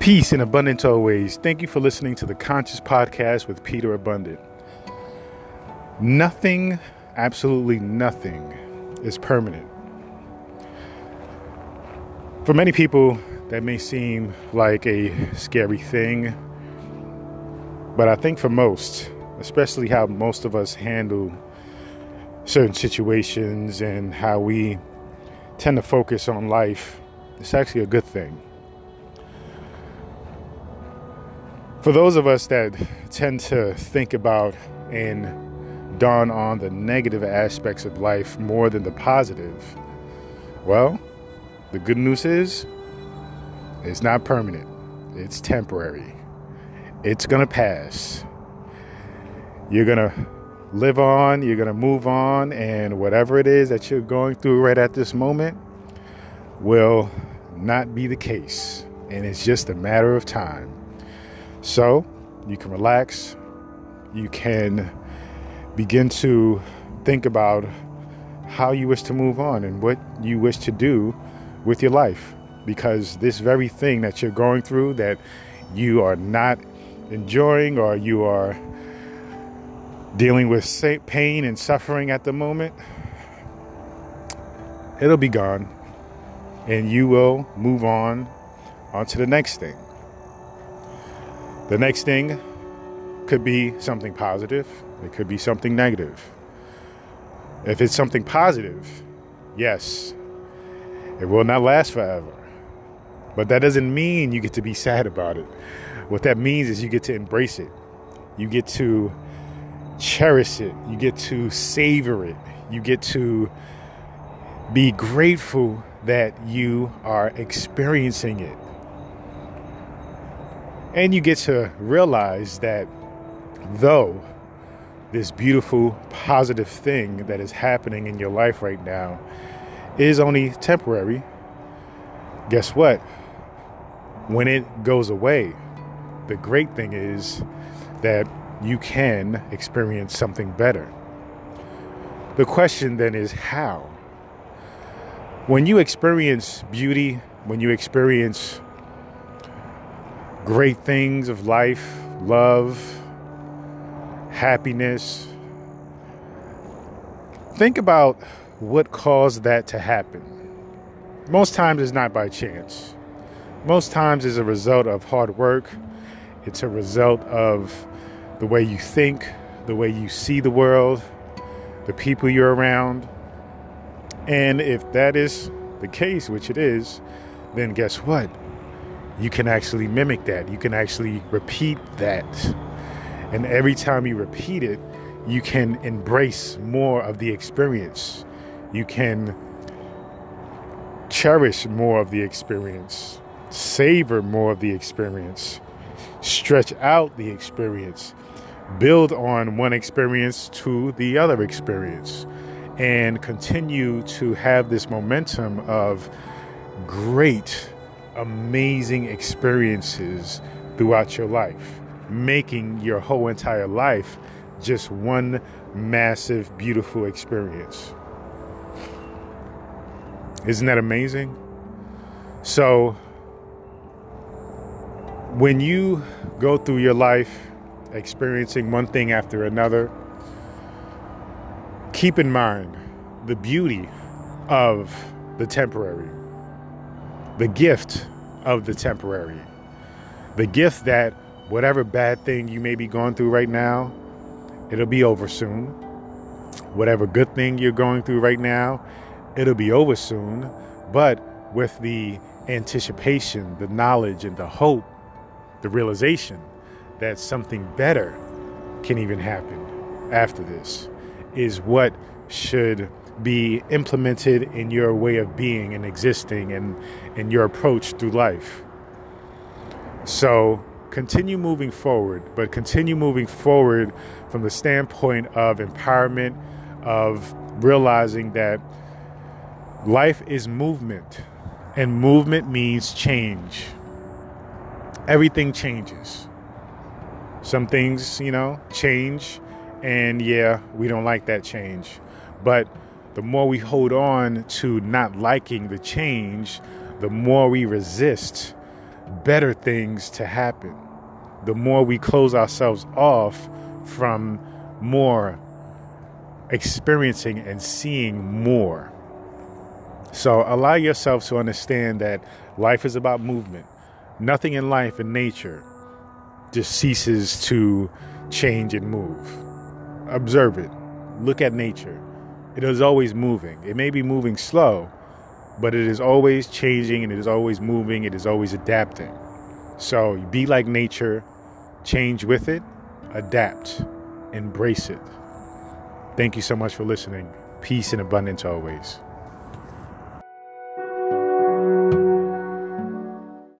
Peace and abundance always. Thank you for listening to the Conscious Podcast with Peter Abundant. Nothing, absolutely nothing, is permanent. For many people, that may seem like a scary thing, but I think for most, especially how most of us handle certain situations and how we tend to focus on life, it's actually a good thing. For those of us that tend to think about and dawn on the negative aspects of life more than the positive, well, the good news is it's not permanent, it's temporary. It's to pass. You're to live on, you're to move on, and whatever it is that you're going through right at this moment will not be the case. And it's just a matter of time. So you can relax, you can begin to think about how you wish to move on and what you wish to do with your life. Because this very thing that you're going through that you are not enjoying or you are dealing with pain and suffering at the moment, it'll be gone and you will move on onto the next thing. The next thing could be something positive, it could be something negative. If it's something positive, yes, it will not last forever. But that doesn't mean you get to be sad about it. What that means is you get to embrace it. You get to cherish it. You get to savor it. You get to be grateful that you are experiencing it. And you get to realize that though this beautiful, positive thing that is happening in your life right now is only temporary, guess what? When it goes away, the great thing is that you can experience something better. The question then is how? When you experience beauty, when you experience great things of life, love, happiness. Think about what caused that to happen. Most times it's not by chance. Most times it's a result of hard work. It's a result of the way you think, the way you see the world, the people you're around. And if that is the case, which it is, then guess what? You can actually mimic that. You can actually repeat that. And every time you repeat it, you can embrace more of the experience. You can cherish more of the experience, savor more of the experience, stretch out the experience, build on one experience to the other experience, and continue to have this momentum of great amazing experiences throughout your life, making your whole entire life just one massive, beautiful experience. Isn't that amazing? So, when you go through your life experiencing one thing after another, keep in mind the beauty of the temporary the gift of the temporary. The gift that whatever bad thing you may be going through right now, it'll be over soon. Whatever good thing you're going through right now, it'll be over soon. But with the anticipation, the knowledge, and the hope, the realization that something better can even happen after this is what should be implemented in your way of being and existing and in your approach through life. So continue moving forward, but continue moving forward from the standpoint of empowerment, of realizing that life is movement, and movement means change. Everything changes. Some things, you know, change, and yeah, we don't like that change. But the more we hold on to not liking the change, the more we resist better things to happen. The more we close ourselves off from more experiencing and seeing more. So allow yourself to understand that life is about movement. Nothing in life and nature just ceases to change and move. Observe it. Look at nature. It is always moving. It may be moving slow, but it is always changing and it is always moving. It is always adapting. So be like nature, change with it, adapt, embrace it. Thank you so much for listening. Peace and abundance always.